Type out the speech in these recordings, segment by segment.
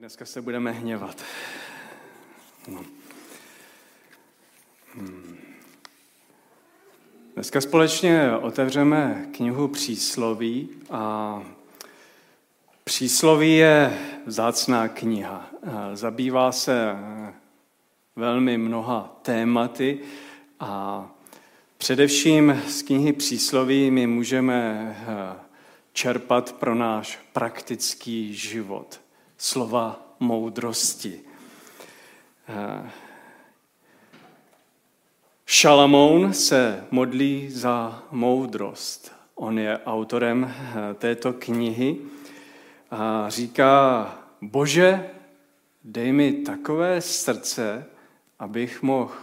Dneska se budeme hněvat. No. Hmm. Dneska společně otevřeme knihu Přísloví a Přísloví je vzácná kniha. Zabývá se velmi mnoha tématy a především z knihy Přísloví my můžeme čerpat pro náš praktický život slova moudrosti. Šalamoun se modlí za moudrost. On je autorem této knihy a říká, bože, dej mi takové srdce, abych mohl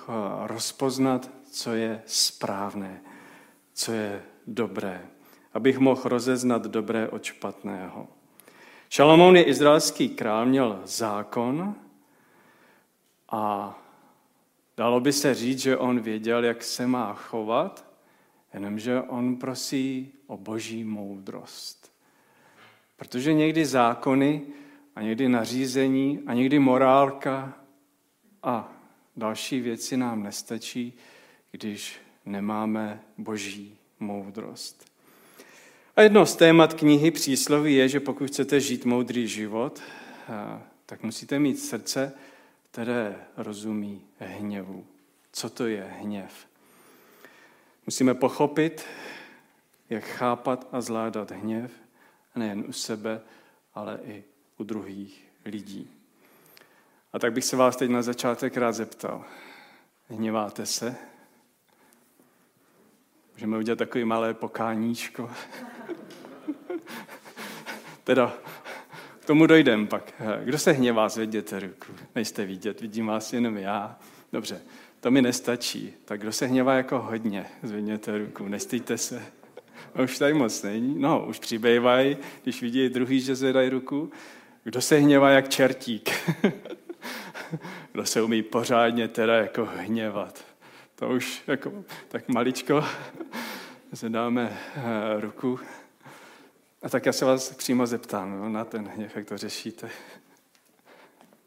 rozpoznat, co je správné, co je dobré, abych mohl rozeznat dobré od špatného. Šalamoun je izraelský král, měl zákon a dalo by se říct, že on věděl, jak se má chovat, jenomže on prosí o boží moudrost. Protože někdy zákony a někdy nařízení a někdy morálka a další věci nám nestačí, když nemáme boží moudrost. A jedno z témat knihy Přísloví je, že pokud chcete žít moudrý život, tak musíte mít srdce, které rozumí hněvu. Co to je hněv? Musíme pochopit, jak chápat a zvládat hněv, nejen u sebe, ale i u druhých lidí. A tak bych se vás teď na začátek rád zeptal. Hněváte se? Můžeme udělat takový malé pokáníčko. teda k tomu dojdem pak. Kdo se hněvá, zvedněte ruku. Nejste vidět, vidím vás jenom já. Dobře, to mi nestačí. Tak kdo se hněvá jako hodně, zvedněte ruku, nestýjte se. Už tady moc není. No, už přibývají, když vidí druhý, že zvedají ruku. Kdo se hněvá jak čertík? Kdo se umí pořádně teda jako hněvat? To už jako tak maličko zvedáme eh, ruku. A tak já se vás přímo zeptám no, na ten hněv, jak to řešíte.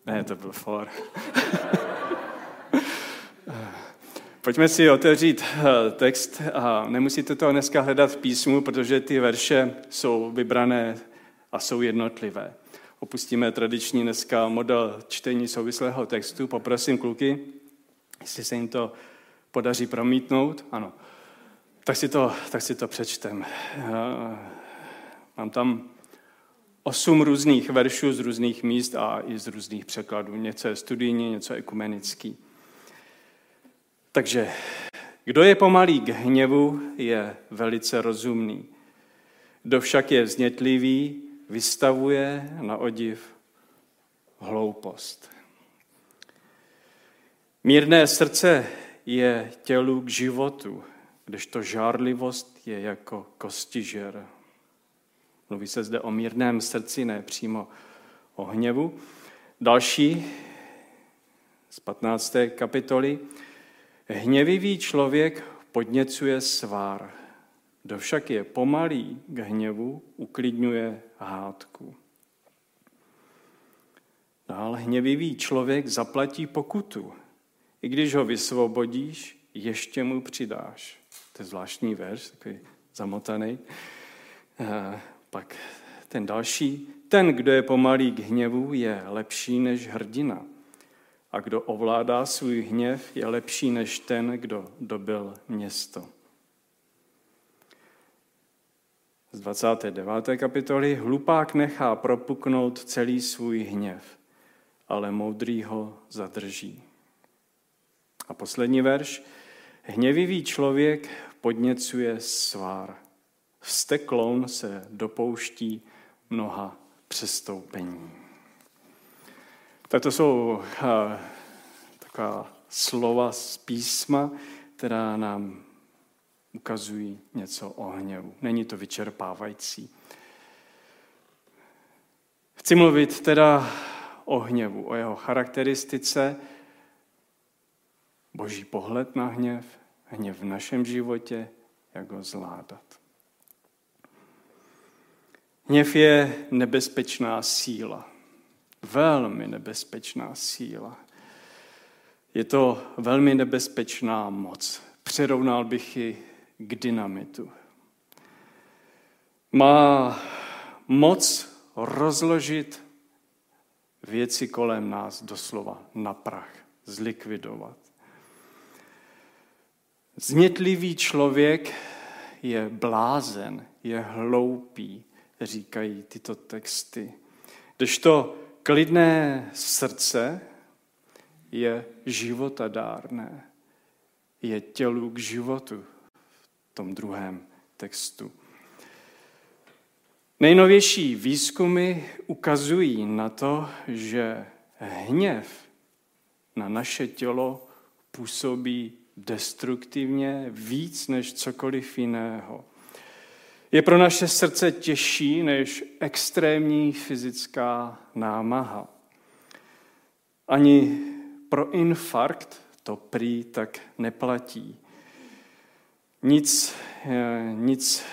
Ne, to byl for. Pojďme si otevřít eh, text a nemusíte to dneska hledat v písmu, protože ty verše jsou vybrané a jsou jednotlivé. Opustíme tradiční dneska model čtení souvislého textu. Poprosím kluky, jestli se jim to podaří promítnout. Ano, tak si to, tak si to přečtem. Eh, Mám tam osm různých veršů z různých míst a i z různých překladů. Něco je studijní, něco ekumenický. Takže, kdo je pomalý k hněvu, je velice rozumný. Kdo však je vznětlivý, vystavuje na odiv hloupost. Mírné srdce je tělu k životu, kdežto žárlivost je jako kostižer. Mluví se zde o mírném srdci, ne přímo o hněvu. Další z 15. kapitoly. Hněvivý člověk podněcuje svár. Kdo však je pomalý k hněvu, uklidňuje hádku. Dál hněvivý člověk zaplatí pokutu. I když ho vysvobodíš, ještě mu přidáš. To je zvláštní verš, takový zamotaný. Eh, pak ten další, ten, kdo je pomalý k hněvu, je lepší než hrdina. A kdo ovládá svůj hněv, je lepší než ten, kdo dobil město. Z 29. kapitoly hlupák nechá propuknout celý svůj hněv, ale moudrý ho zadrží. A poslední verš. Hněvivý člověk podněcuje svár. Vstekloun se dopouští mnoha přestoupení. Tak to jsou uh, taková slova z písma, která nám ukazují něco o hněvu. Není to vyčerpávající. Chci mluvit teda o hněvu, o jeho charakteristice, boží pohled na hněv, hněv v našem životě, jak ho zvládat. Hněv je nebezpečná síla. velmi nebezpečná síla. Je to velmi nebezpečná moc. Přirovnal bych ji k dynamitu. Má moc rozložit věci kolem nás doslova na prach, zlikvidovat. Znětlivý člověk je blázen, je hloupý, říkají tyto texty. to klidné srdce je životadárné, je tělu k životu v tom druhém textu. Nejnovější výzkumy ukazují na to, že hněv na naše tělo působí destruktivně víc než cokoliv jiného. Je pro naše srdce těžší než extrémní fyzická námaha. Ani pro infarkt to prý tak neplatí. Nic, eh, nic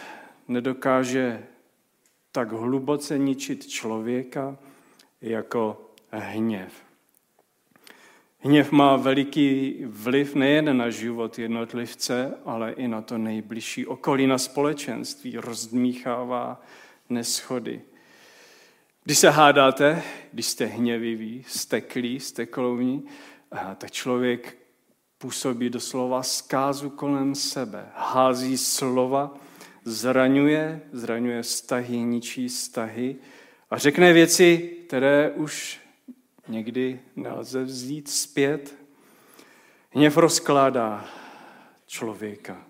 nedokáže tak hluboce ničit člověka jako hněv. Hněv má veliký vliv nejen na život jednotlivce, ale i na to nejbližší okolí, na společenství, rozdmíchává neschody. Když se hádáte, když jste hněviví, steklí, steklovní, tak člověk působí doslova zkázu kolem sebe, hází slova, zraňuje, zraňuje vztahy, ničí vztahy a řekne věci, které už někdy nelze vzít zpět. Hněv rozkládá člověka.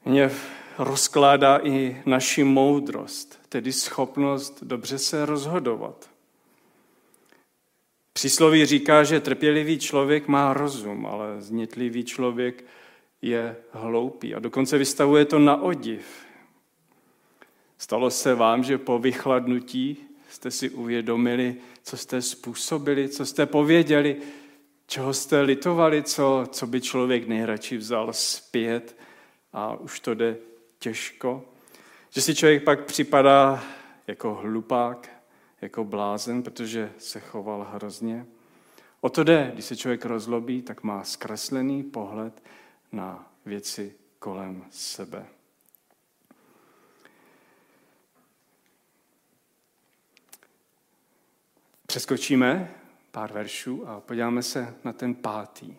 Hněv rozkládá i naši moudrost, tedy schopnost dobře se rozhodovat. Přísloví říká, že trpělivý člověk má rozum, ale znitlivý člověk je hloupý. A dokonce vystavuje to na odiv. Stalo se vám, že po vychladnutí jste si uvědomili, co jste způsobili, co jste pověděli, čeho jste litovali, co, co by člověk nejradši vzal zpět a už to jde těžko. Že si člověk pak připadá jako hlupák, jako blázen, protože se choval hrozně. O to jde, když se člověk rozlobí, tak má zkreslený pohled na věci kolem sebe. Přeskočíme pár veršů a podíváme se na ten pátý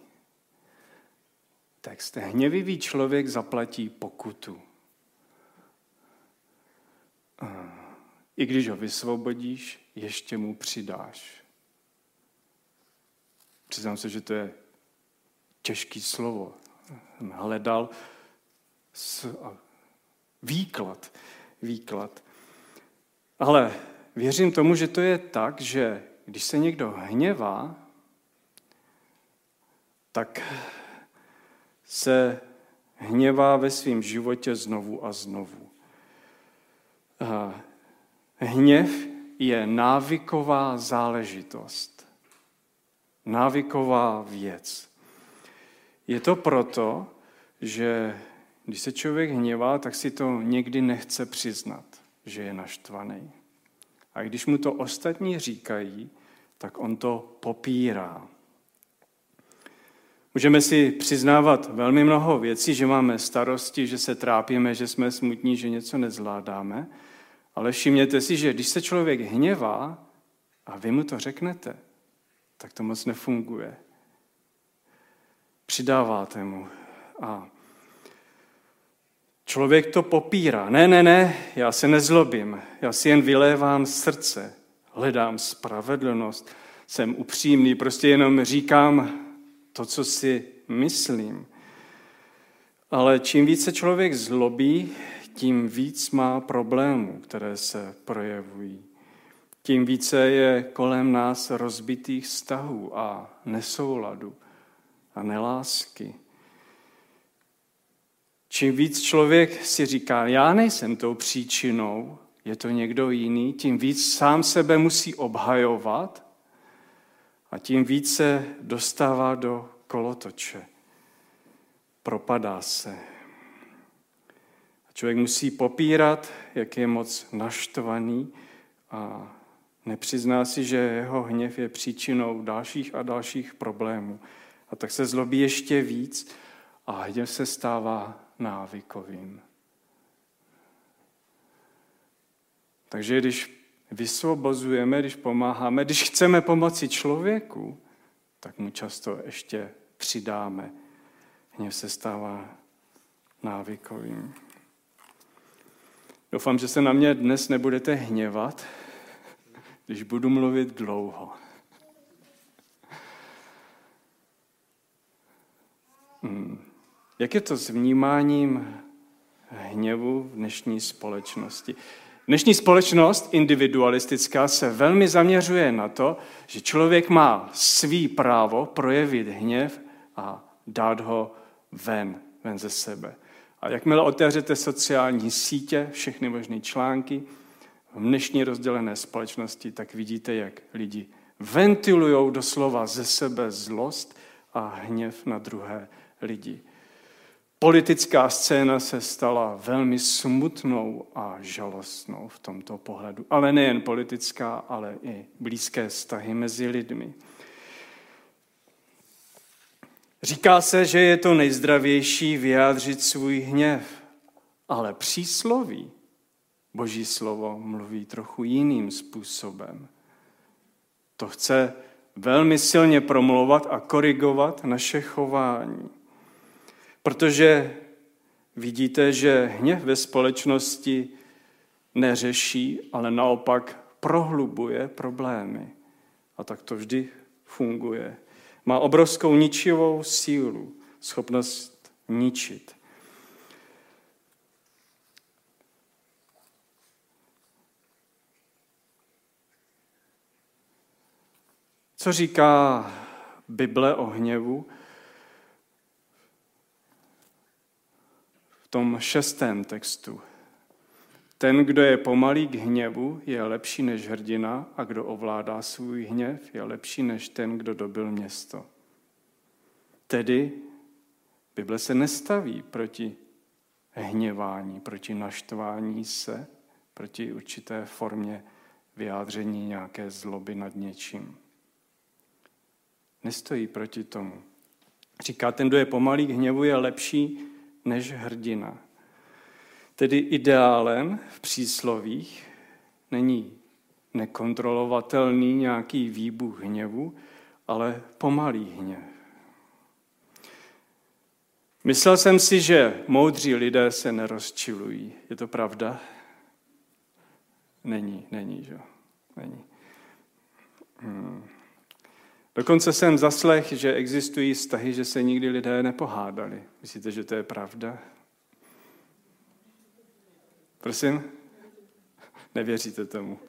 text. Hněvivý člověk zaplatí pokutu. I když ho vysvobodíš, ještě mu přidáš. Přiznám se, že to je těžký slovo hledal výklad. výklad. Ale věřím tomu, že to je tak, že když se někdo hněvá, tak se hněvá ve svém životě znovu a znovu. Hněv je návyková záležitost. Návyková věc. Je to proto, že když se člověk hněvá, tak si to někdy nechce přiznat, že je naštvaný. A když mu to ostatní říkají, tak on to popírá. Můžeme si přiznávat velmi mnoho věcí, že máme starosti, že se trápíme, že jsme smutní, že něco nezvládáme, ale všimněte si, že když se člověk hněvá a vy mu to řeknete, tak to moc nefunguje přidáváte mu. A člověk to popírá. Ne, ne, ne, já se nezlobím, já si jen vylévám srdce, hledám spravedlnost, jsem upřímný, prostě jenom říkám to, co si myslím. Ale čím více člověk zlobí, tím víc má problémů, které se projevují. Tím více je kolem nás rozbitých vztahů a nesouladu a nelásky. Čím víc člověk si říká, já nejsem tou příčinou, je to někdo jiný, tím víc sám sebe musí obhajovat a tím více dostává do kolotoče. Propadá se. A člověk musí popírat, jak je moc naštvaný a Nepřizná si, že jeho hněv je příčinou dalších a dalších problémů. A tak se zlobí ještě víc a hněv se stává návykovým. Takže když vysvobozujeme, když pomáháme, když chceme pomoci člověku, tak mu často ještě přidáme. Hněv se stává návykovým. Doufám, že se na mě dnes nebudete hněvat, když budu mluvit dlouho. Jak je to s vnímáním hněvu v dnešní společnosti? Dnešní společnost individualistická se velmi zaměřuje na to, že člověk má svý právo projevit hněv a dát ho ven, ven ze sebe. A jakmile otevřete sociální sítě, všechny možné články, v dnešní rozdělené společnosti, tak vidíte, jak lidi ventilují doslova ze sebe zlost a hněv na druhé lidi. Politická scéna se stala velmi smutnou a žalostnou v tomto pohledu. Ale nejen politická, ale i blízké vztahy mezi lidmi. Říká se, že je to nejzdravější vyjádřit svůj hněv, ale přísloví, boží slovo, mluví trochu jiným způsobem. To chce velmi silně promlouvat a korigovat naše chování. Protože vidíte, že hněv ve společnosti neřeší, ale naopak prohlubuje problémy. A tak to vždy funguje. Má obrovskou ničivou sílu, schopnost ničit. Co říká Bible o hněvu? Tom šestém textu. Ten, kdo je pomalý k hněvu, je lepší než hrdina a kdo ovládá svůj hněv, je lepší než ten, kdo dobil město. Tedy Bible se nestaví proti hněvání, proti naštvání se, proti určité formě vyjádření nějaké zloby nad něčím. Nestojí proti tomu. Říká, ten, kdo je pomalý k hněvu, je lepší než hrdina. Tedy ideálem v příslovích není nekontrolovatelný nějaký výbuch hněvu, ale pomalý hněv. Myslel jsem si, že moudří lidé se nerozčilují. Je to pravda? Není, není, že? Není. Hmm. Dokonce jsem zaslech, že existují vztahy, že se nikdy lidé nepohádali. Myslíte, že to je pravda? Prosím? Nevěříte tomu.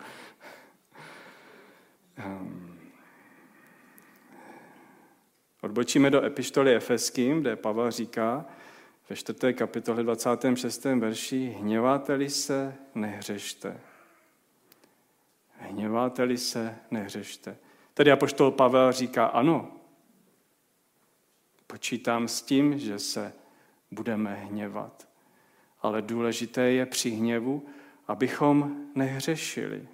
Um. Odbočíme do epištoly Efeským, kde Pavel říká ve 4. kapitole 26. verši hněváte-li se, nehřešte. Hněváte-li se, nehřešte. Tedy apoštol Pavel říká ano. Počítám s tím, že se budeme hněvat ale důležité je při hněvu, abychom nehřešili.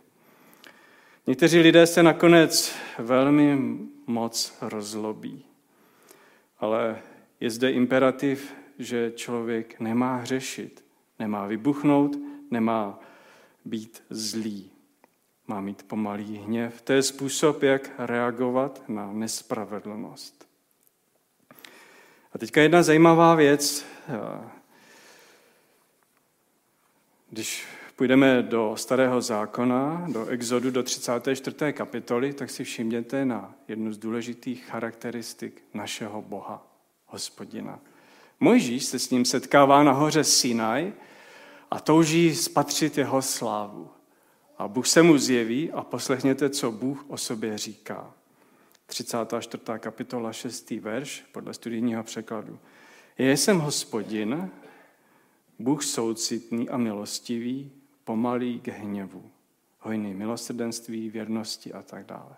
Někteří lidé se nakonec velmi moc rozlobí, ale je zde imperativ, že člověk nemá hřešit, nemá vybuchnout, nemá být zlý. Má mít pomalý hněv. To je způsob, jak reagovat na nespravedlnost. A teďka jedna zajímavá věc. Když půjdeme do Starého zákona, do Exodu, do 34. kapitoly, tak si všimněte na jednu z důležitých charakteristik našeho Boha, hospodina. Mojžíš se s ním setkává na hoře Sinaj a touží spatřit jeho slávu. A Bůh se mu zjeví a poslechněte, co Bůh o sobě říká. 34. kapitola 6. verš podle studijního překladu. Já jsem hospodin, Bůh soucitný a milostivý, pomalý k hněvu, hojný milosrdenství, věrnosti a tak dále.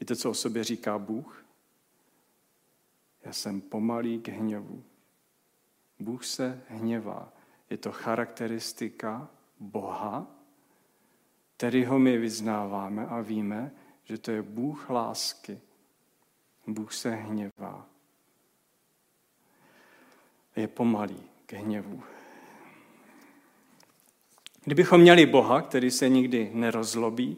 Víte, co o sobě říká Bůh? Já jsem pomalý k hněvu. Bůh se hněvá. Je to charakteristika Boha kterýho my vyznáváme a víme, že to je Bůh lásky. Bůh se hněvá. Je pomalý k hněvu. Kdybychom měli Boha, který se nikdy nerozlobí,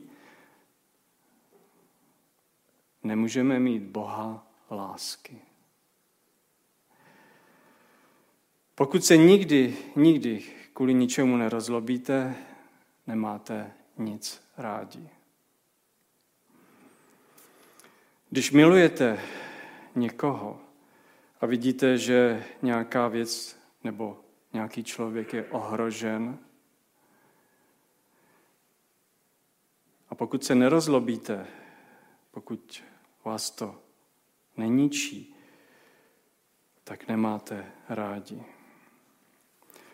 nemůžeme mít Boha lásky. Pokud se nikdy, nikdy kvůli ničemu nerozlobíte, nemáte nic rádi. Když milujete někoho a vidíte, že nějaká věc nebo nějaký člověk je ohrožen, a pokud se nerozlobíte, pokud vás to neníčí, tak nemáte rádi.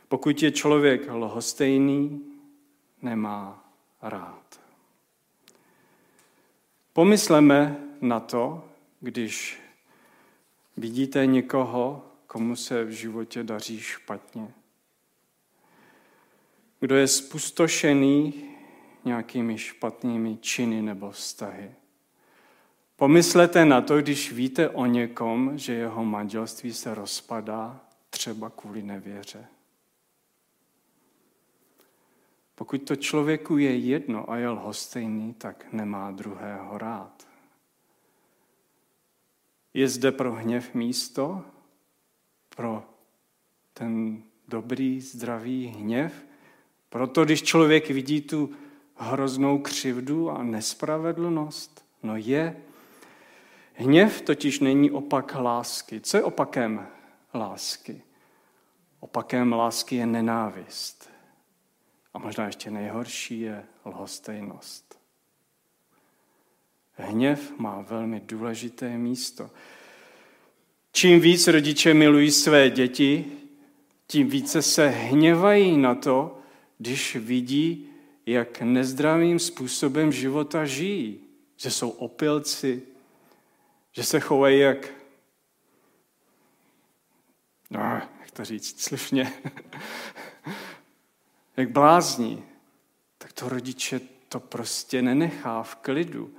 Pokud je člověk lhostejný, nemá rád. Pomysleme na to, když vidíte někoho, komu se v životě daří špatně. Kdo je spustošený nějakými špatnými činy nebo vztahy. Pomyslete na to, když víte o někom, že jeho manželství se rozpadá třeba kvůli nevěře. Pokud to člověku je jedno a je lhostejný, tak nemá druhého rád. Je zde pro hněv místo? Pro ten dobrý, zdravý hněv? Proto, když člověk vidí tu hroznou křivdu a nespravedlnost, no je. Hněv totiž není opak lásky. Co je opakem lásky? Opakem lásky je nenávist. A možná ještě nejhorší je lhostejnost. Hněv má velmi důležité místo. Čím víc rodiče milují své děti, tím více se hněvají na to, když vidí, jak nezdravým způsobem života žijí. Že jsou opilci, že se chovají jak, no, jak to říct, slušně, jak blázní, tak to rodiče to prostě nenechá v klidu.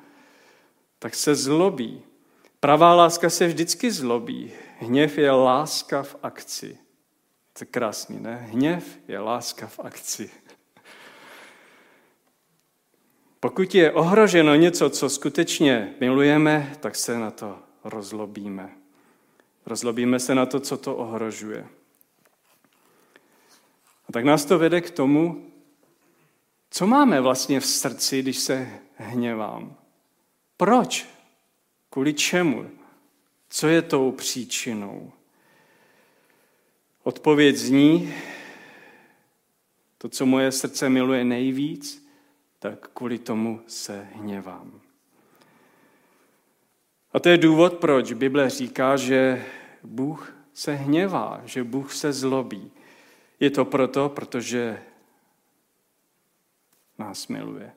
Tak se zlobí. Pravá láska se vždycky zlobí. Hněv je láska v akci. To je krásný, ne? Hněv je láska v akci. Pokud je ohroženo něco, co skutečně milujeme, tak se na to rozlobíme. Rozlobíme se na to, co to ohrožuje. Tak nás to vede k tomu, co máme vlastně v srdci, když se hněvám. Proč? Kvůli čemu? Co je tou příčinou? Odpověď zní, to, co moje srdce miluje nejvíc, tak kvůli tomu se hněvám. A to je důvod, proč Bible říká, že Bůh se hněvá, že Bůh se zlobí. Je to proto, protože nás miluje.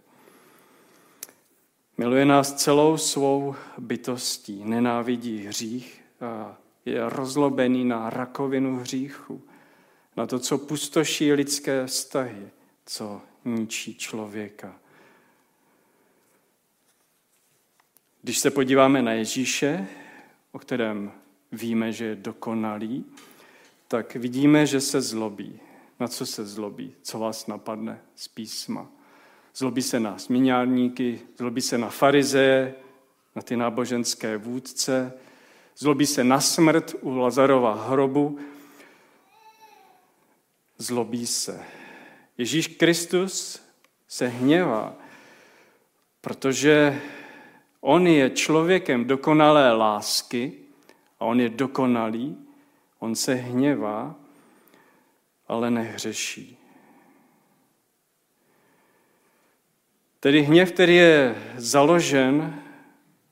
Miluje nás celou svou bytostí, nenávidí hřích a je rozlobený na rakovinu hříchu, na to, co pustoší lidské vztahy, co ničí člověka. Když se podíváme na Ježíše, o kterém víme, že je dokonalý, tak vidíme, že se zlobí. Na co se zlobí? Co vás napadne z písma? Zlobí se na směňárníky, zlobí se na farizeje, na ty náboženské vůdce, zlobí se na smrt u Lazarova hrobu, zlobí se. Ježíš Kristus se hněvá, protože on je člověkem dokonalé lásky a on je dokonalý, on se hněvá, ale nehřeší. Tedy hněv, který je založen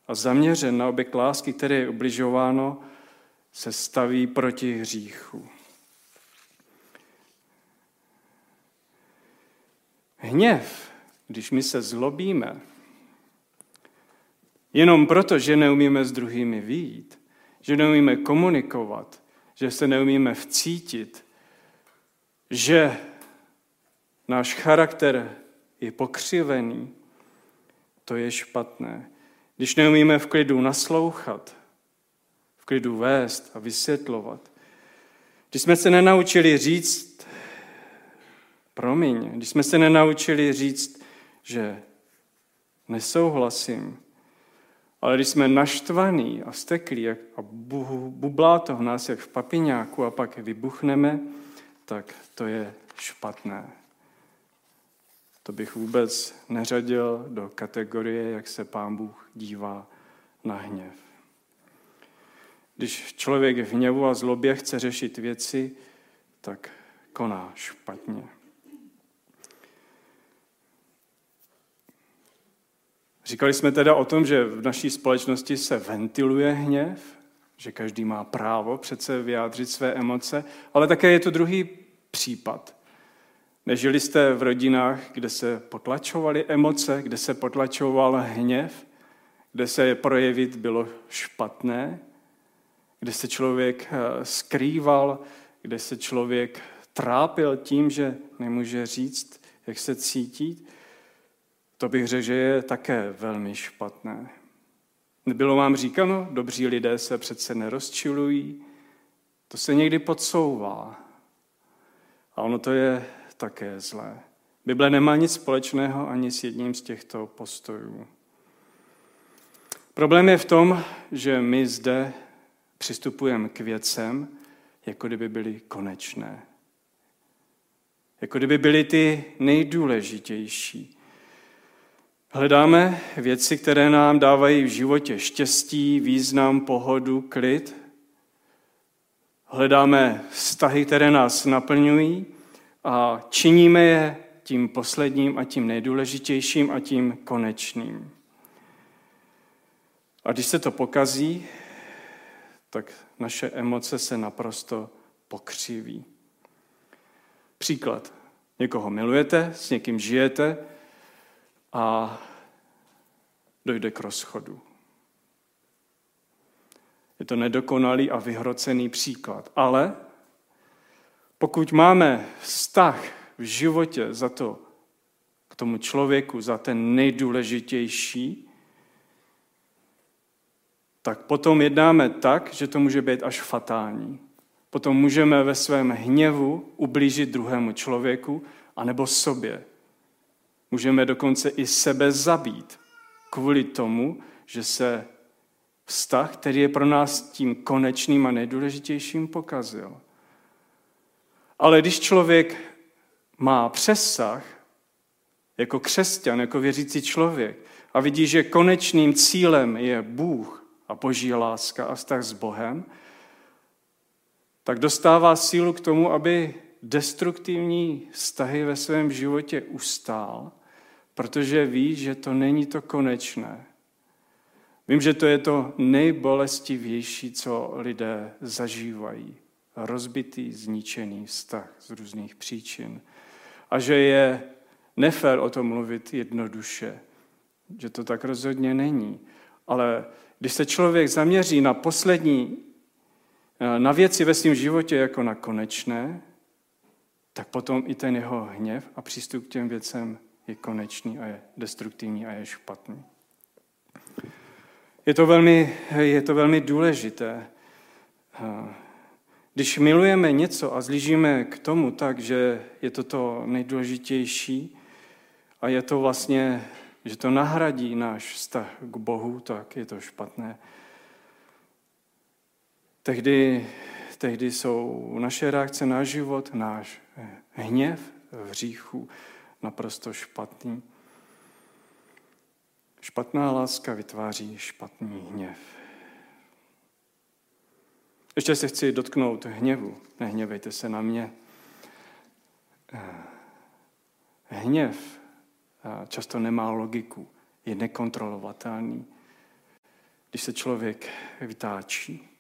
a zaměřen na objekt lásky, které je ubližováno, se staví proti hříchu. Hněv, když my se zlobíme, jenom proto, že neumíme s druhými výjít, že neumíme komunikovat, že se neumíme vcítit, že náš charakter je pokřivený, to je špatné. Když neumíme v klidu naslouchat, v klidu vést a vysvětlovat, když jsme se nenaučili říct, promiň, když jsme se nenaučili říct, že nesouhlasím, ale když jsme naštvaní a steklí a bublá to v nás jak v papiňáku a pak vybuchneme, tak to je špatné. To bych vůbec neřadil do kategorie, jak se pán Bůh dívá na hněv. Když člověk v hněvu a zlobě chce řešit věci, tak koná špatně. Říkali jsme teda o tom, že v naší společnosti se ventiluje hněv, že každý má právo přece vyjádřit své emoce, ale také je to druhý případ. Nežili jste v rodinách, kde se potlačovaly emoce, kde se potlačoval hněv, kde se je projevit bylo špatné, kde se člověk eh, skrýval, kde se člověk trápil tím, že nemůže říct, jak se cítí. To bych řekl, že je také velmi špatné. Nebylo vám říkáno, dobří lidé se přece nerozčilují. To se někdy podsouvá. A ono to je také zlé. Bible nemá nic společného ani s jedním z těchto postojů. Problém je v tom, že my zde přistupujeme k věcem, jako kdyby byly konečné. Jako kdyby byly ty nejdůležitější. Hledáme věci, které nám dávají v životě štěstí, význam, pohodu, klid. Hledáme vztahy, které nás naplňují a činíme je tím posledním a tím nejdůležitějším a tím konečným. A když se to pokazí, tak naše emoce se naprosto pokřiví. Příklad. Někoho milujete, s někým žijete a dojde k rozchodu. Je to nedokonalý a vyhrocený příklad. Ale pokud máme vztah v životě za to, k tomu člověku, za ten nejdůležitější, tak potom jednáme tak, že to může být až fatální. Potom můžeme ve svém hněvu ublížit druhému člověku anebo sobě. Můžeme dokonce i sebe zabít kvůli tomu, že se vztah, který je pro nás tím konečným a nejdůležitějším, pokazil. Ale když člověk má přesah, jako křesťan, jako věřící člověk, a vidí, že konečným cílem je Bůh a boží láska a vztah s Bohem, tak dostává sílu k tomu, aby destruktivní vztahy ve svém životě ustál, protože ví, že to není to konečné. Vím, že to je to nejbolestivější, co lidé zažívají rozbitý, zničený vztah z různých příčin. A že je nefér o tom mluvit jednoduše, že to tak rozhodně není. Ale když se člověk zaměří na poslední, eh, na věci ve svém životě jako na konečné, tak potom i ten jeho hněv a přístup k těm věcem je konečný a je destruktivní a je špatný. Je to velmi, je to velmi důležité. Eh, když milujeme něco a zlížíme k tomu tak, že je to to nejdůležitější a je to vlastně, že to nahradí náš vztah k Bohu, tak je to špatné. Tehdy, tehdy jsou naše reakce na život, náš hněv v hříchu naprosto špatný. Špatná láska vytváří špatný hněv. Ještě se chci dotknout hněvu. Nehněvejte se na mě. Eh, hněv eh, často nemá logiku, je nekontrolovatelný. Když se člověk vytáčí.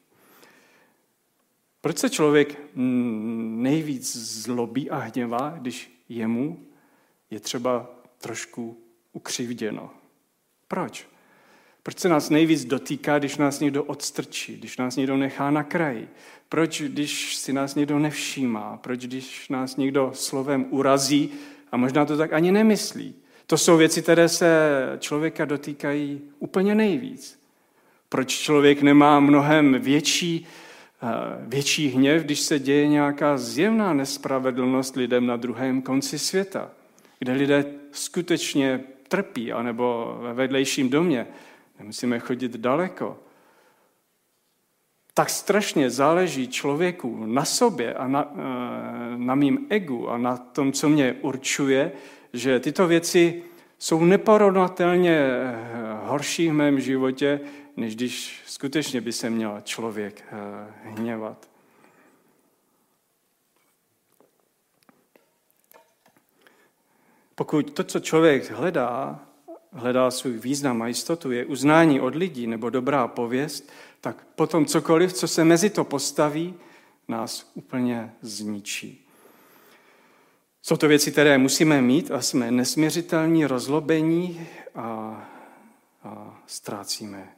Proč se člověk nejvíc zlobí a hněvá, když jemu je třeba trošku ukřivděno? Proč? Proč se nás nejvíc dotýká, když nás někdo odstrčí, když nás někdo nechá na kraji? Proč, když si nás někdo nevšímá? Proč, když nás někdo slovem urazí a možná to tak ani nemyslí? To jsou věci, které se člověka dotýkají úplně nejvíc. Proč člověk nemá mnohem větší, větší hněv, když se děje nějaká zjevná nespravedlnost lidem na druhém konci světa, kde lidé skutečně trpí, anebo ve vedlejším domě. Nemusíme chodit daleko. Tak strašně záleží člověku na sobě a na, eh, na mým egu a na tom, co mě určuje, že tyto věci jsou neporovnatelně eh, horší v mém životě, než když skutečně by se měl člověk eh, hněvat. Pokud to, co člověk hledá, hledá svůj význam a jistotu, je uznání od lidí nebo dobrá pověst, tak potom cokoliv, co se mezi to postaví, nás úplně zničí. Jsou to věci, které musíme mít a jsme nesměřitelní, rozlobení a, a ztrácíme.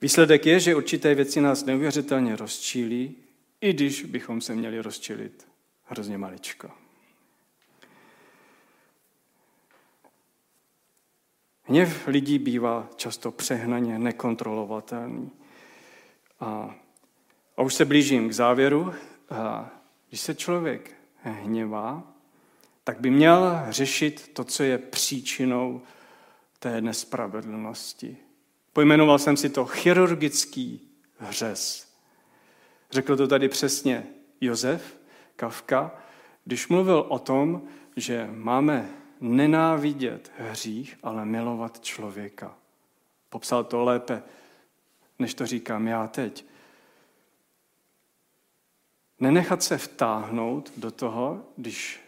Výsledek je, že určité věci nás neuvěřitelně rozčílí, i když bychom se měli rozčilit hrozně maličko. Hněv lidí bývá často přehnaně nekontrolovatelný. A, a už se blížím k závěru. A když se člověk hněvá, tak by měl řešit to, co je příčinou té nespravedlnosti. Pojmenoval jsem si to chirurgický hřez. Řekl to tady přesně Josef Kafka, když mluvil o tom, že máme nenávidět hřích, ale milovat člověka. Popsal to lépe, než to říkám já teď. Nenechat se vtáhnout do toho, když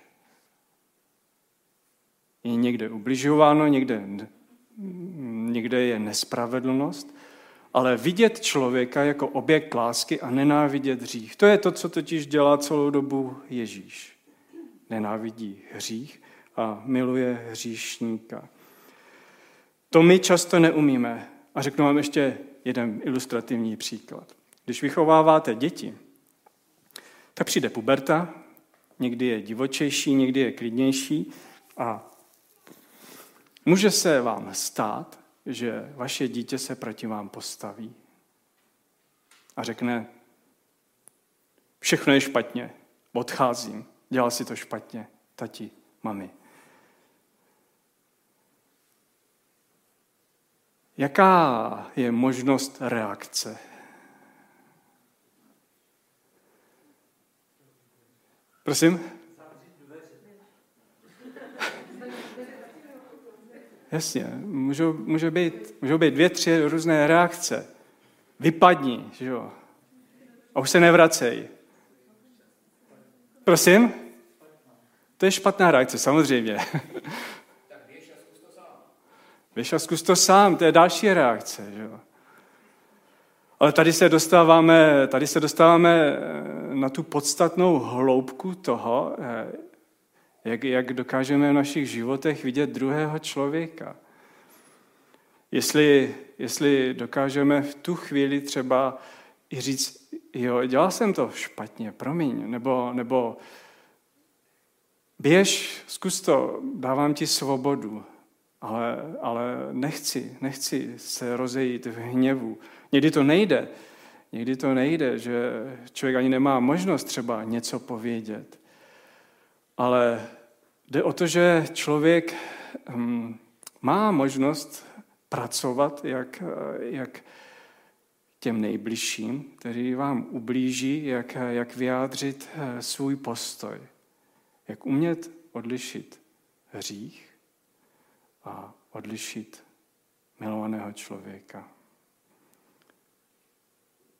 je někde ubližováno, někde, někde je nespravedlnost, ale vidět člověka jako objekt lásky a nenávidět hřích. To je to, co totiž dělá celou dobu Ježíš. Nenávidí hřích a miluje hříšníka. To my často neumíme. A řeknu vám ještě jeden ilustrativní příklad. Když vychováváte děti, tak přijde puberta, někdy je divočejší, někdy je klidnější a může se vám stát, že vaše dítě se proti vám postaví a řekne, všechno je špatně, odcházím, dělal si to špatně, tati, mami. Jaká je možnost reakce? Prosím? Jasně, můžou, můžou, být, můžou být dvě, tři různé reakce. Vypadni, že jo? A už se nevracej. Prosím? To je špatná reakce, samozřejmě. Běž a zkus to sám, to je další reakce. Že jo? Ale tady se, dostáváme, tady se dostáváme na tu podstatnou hloubku toho, eh, jak, jak dokážeme v našich životech vidět druhého člověka. Jestli, jestli dokážeme v tu chvíli třeba i říct, jo, dělal jsem to špatně, promiň, nebo, nebo běž, zkus to, dávám ti svobodu, ale, ale nechci, nechci se rozejít v hněvu. Někdy to nejde, někdy to nejde, že člověk ani nemá možnost třeba něco povědět. Ale jde o to, že člověk hm, má možnost pracovat jak, jak těm nejbližším, který vám ublíží, jak, jak vyjádřit eh, svůj postoj, jak umět odlišit hřích a odlišit milovaného člověka.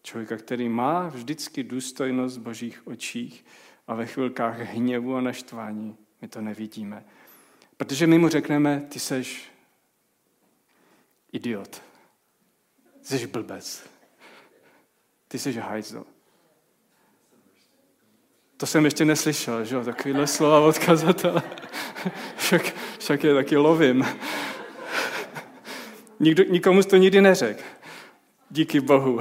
Člověka, který má vždycky důstojnost v božích očích a ve chvilkách hněvu a naštvání my to nevidíme. Protože my mu řekneme, ty seš idiot. Jsi blbec. Ty jsi hajzl. To jsem ještě neslyšel, že jo, takovýhle slova od kazatele. však, však je taky lovím. Nikdo, nikomu to nikdy neřekl. Díky Bohu.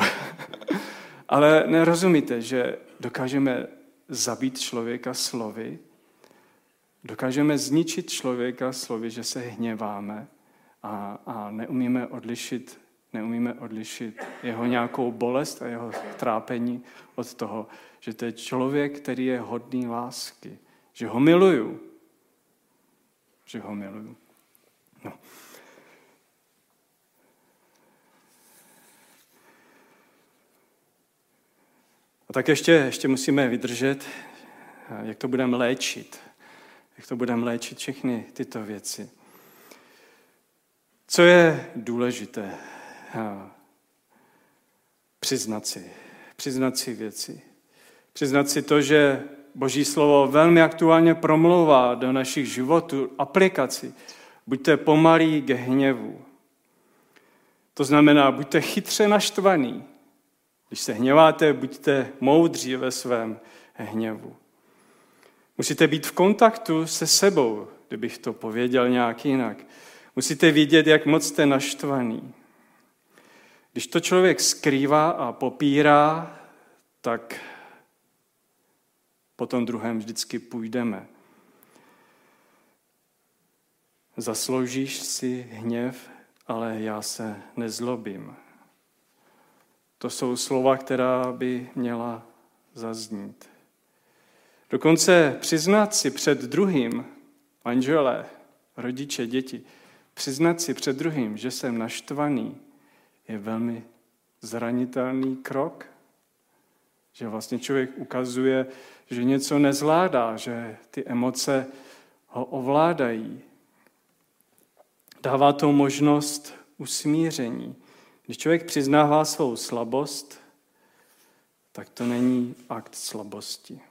Ale nerozumíte, že dokážeme zabít člověka slovy, Dokážeme zničit člověka slovy, že se hněváme a, a neumíme odlišit neumíme odlišit jeho nějakou bolest a jeho trápení od toho, že to je člověk, který je hodný lásky, že ho miluju, že ho miluju. No. Tak ještě, ještě musíme vydržet, jak to budeme léčit. Jak to budeme léčit všechny tyto věci. Co je důležité? Přiznat si. Přiznat si věci. Přiznat si to, že Boží slovo velmi aktuálně promlouvá do našich životů aplikaci. Buďte pomalí k hněvu. To znamená, buďte chytře naštvaný. Když se hněváte, buďte moudří ve svém hněvu. Musíte být v kontaktu se sebou, kdybych to pověděl nějak jinak. Musíte vidět, jak moc jste naštvaný. Když to člověk skrývá a popírá, tak po tom druhém vždycky půjdeme. Zasloužíš si hněv, ale já se nezlobím. To jsou slova, která by měla zaznít. Dokonce přiznat si před druhým, manželé, rodiče, děti, přiznat si před druhým, že jsem naštvaný, je velmi zranitelný krok, že vlastně člověk ukazuje, že něco nezvládá, že ty emoce ho ovládají. Dává to možnost usmíření. Když člověk přiznává svou slabost, tak to není akt slabosti.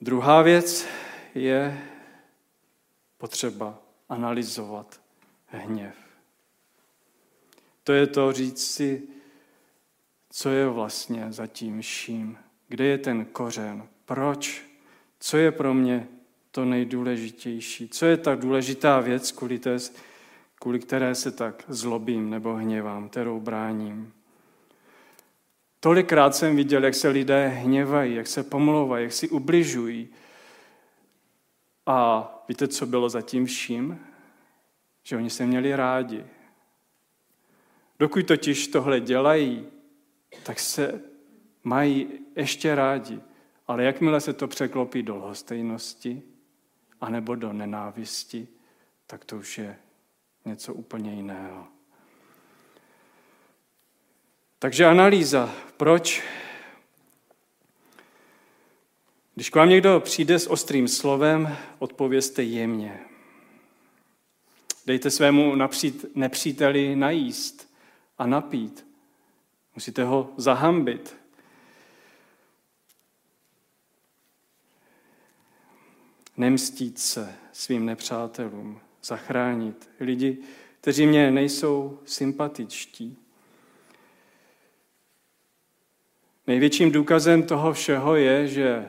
Druhá věc je potřeba analyzovat hněv. To je to říct si, co je vlastně za tím vším, kde je ten kořen, proč, co je pro mě to nejdůležitější, co je ta důležitá věc, kvůli, té, kvůli které se tak zlobím nebo hněvám, kterou bráním. Tolikrát jsem viděl, jak se lidé hněvají, jak se pomlouvají, jak si ubližují, a víte, co bylo za tím vším? Že oni se měli rádi. Dokud totiž tohle dělají, tak se mají ještě rádi. Ale jakmile se to překlopí do lhostejnosti anebo do nenávisti, tak to už je něco úplně jiného. Takže analýza, proč Když k vám někdo přijde s ostrým slovem, odpovězte jemně. Dejte svému nepříteli najíst a napít. Musíte ho zahambit. Nemstít se svým nepřátelům, zachránit lidi, kteří mě nejsou sympatičtí. Největším důkazem toho všeho je, že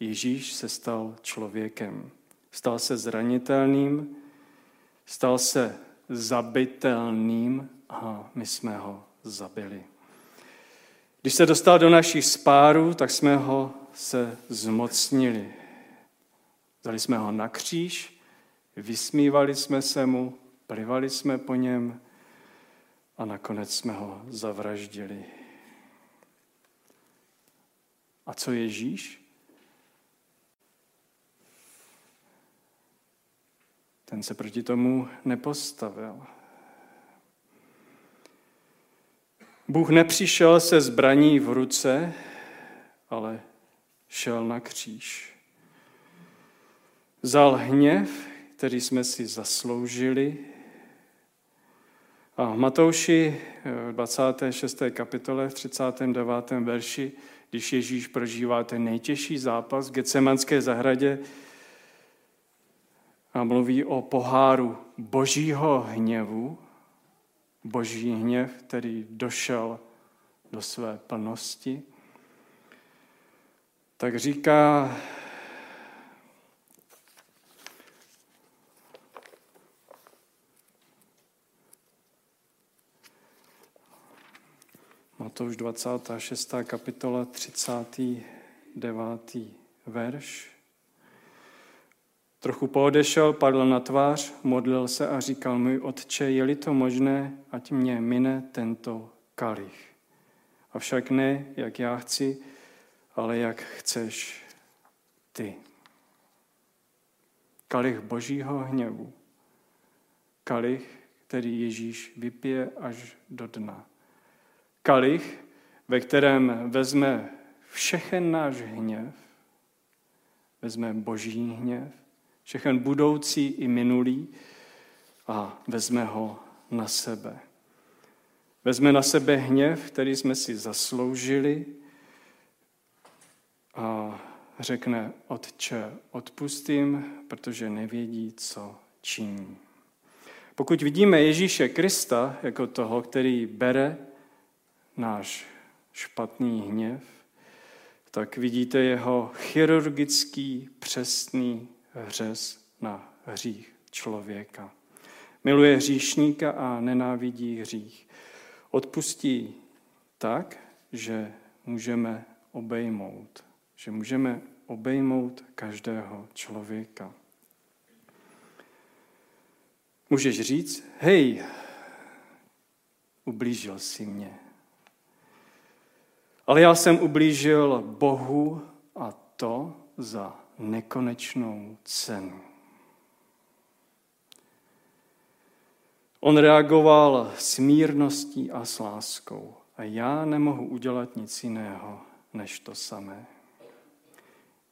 Ježíš se stal člověkem. Stal se zranitelným, stal se zabitelným a my jsme ho zabili. Když se dostal do našich spárů, tak jsme ho se zmocnili. Dali jsme ho na kříž, vysmívali jsme se mu, plivali jsme po něm a nakonec jsme ho zavraždili. A co Ježíš? Ten se proti tomu nepostavil. Bůh nepřišel se zbraní v ruce, ale šel na kříž. Vzal hněv, který jsme si zasloužili. A v Matouši 26. kapitole v 39. verši, když Ježíš prožívá ten nejtěžší zápas v Getsemanské zahradě, a mluví o poháru božího hněvu, boží hněv, který došel do své plnosti, tak říká, už 26. kapitola, 39. verš. Trochu poodešel, padl na tvář, modlil se a říkal, můj otče, je-li to možné, ať mě mine tento kalich. Avšak ne, jak já chci, ale jak chceš ty. Kalich božího hněvu. Kalich, který Ježíš vypije až do dna. Kalich, ve kterém vezme všechen náš hněv, vezme boží hněv, všechen budoucí i minulý a vezme ho na sebe. Vezme na sebe hněv, který jsme si zasloužili a řekne, Otče, odpustím, protože nevědí, co činí. Pokud vidíme Ježíše Krista jako toho, který bere náš špatný hněv, tak vidíte jeho chirurgický, přesný hřez na hřích člověka. Miluje hříšníka a nenávidí hřích. Odpustí tak, že můžeme obejmout, že můžeme obejmout každého člověka. Můžeš říct, hej, ublížil si mě. Ale já jsem ublížil Bohu a to za nekonečnou cenu. On reagoval s mírností a s láskou a já nemohu udělat nic jiného než to samé.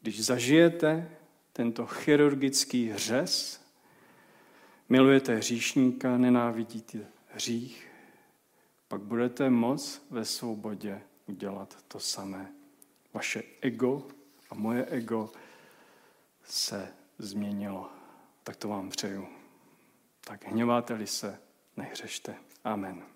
Když zažijete tento chirurgický hřez, milujete hříšníka, nenávidíte hřích, pak budete moc ve svobodě udělat to samé. Vaše ego a moje ego se změnilo. Tak to vám přeju. Tak hněváte-li se, nehřešte. Amen.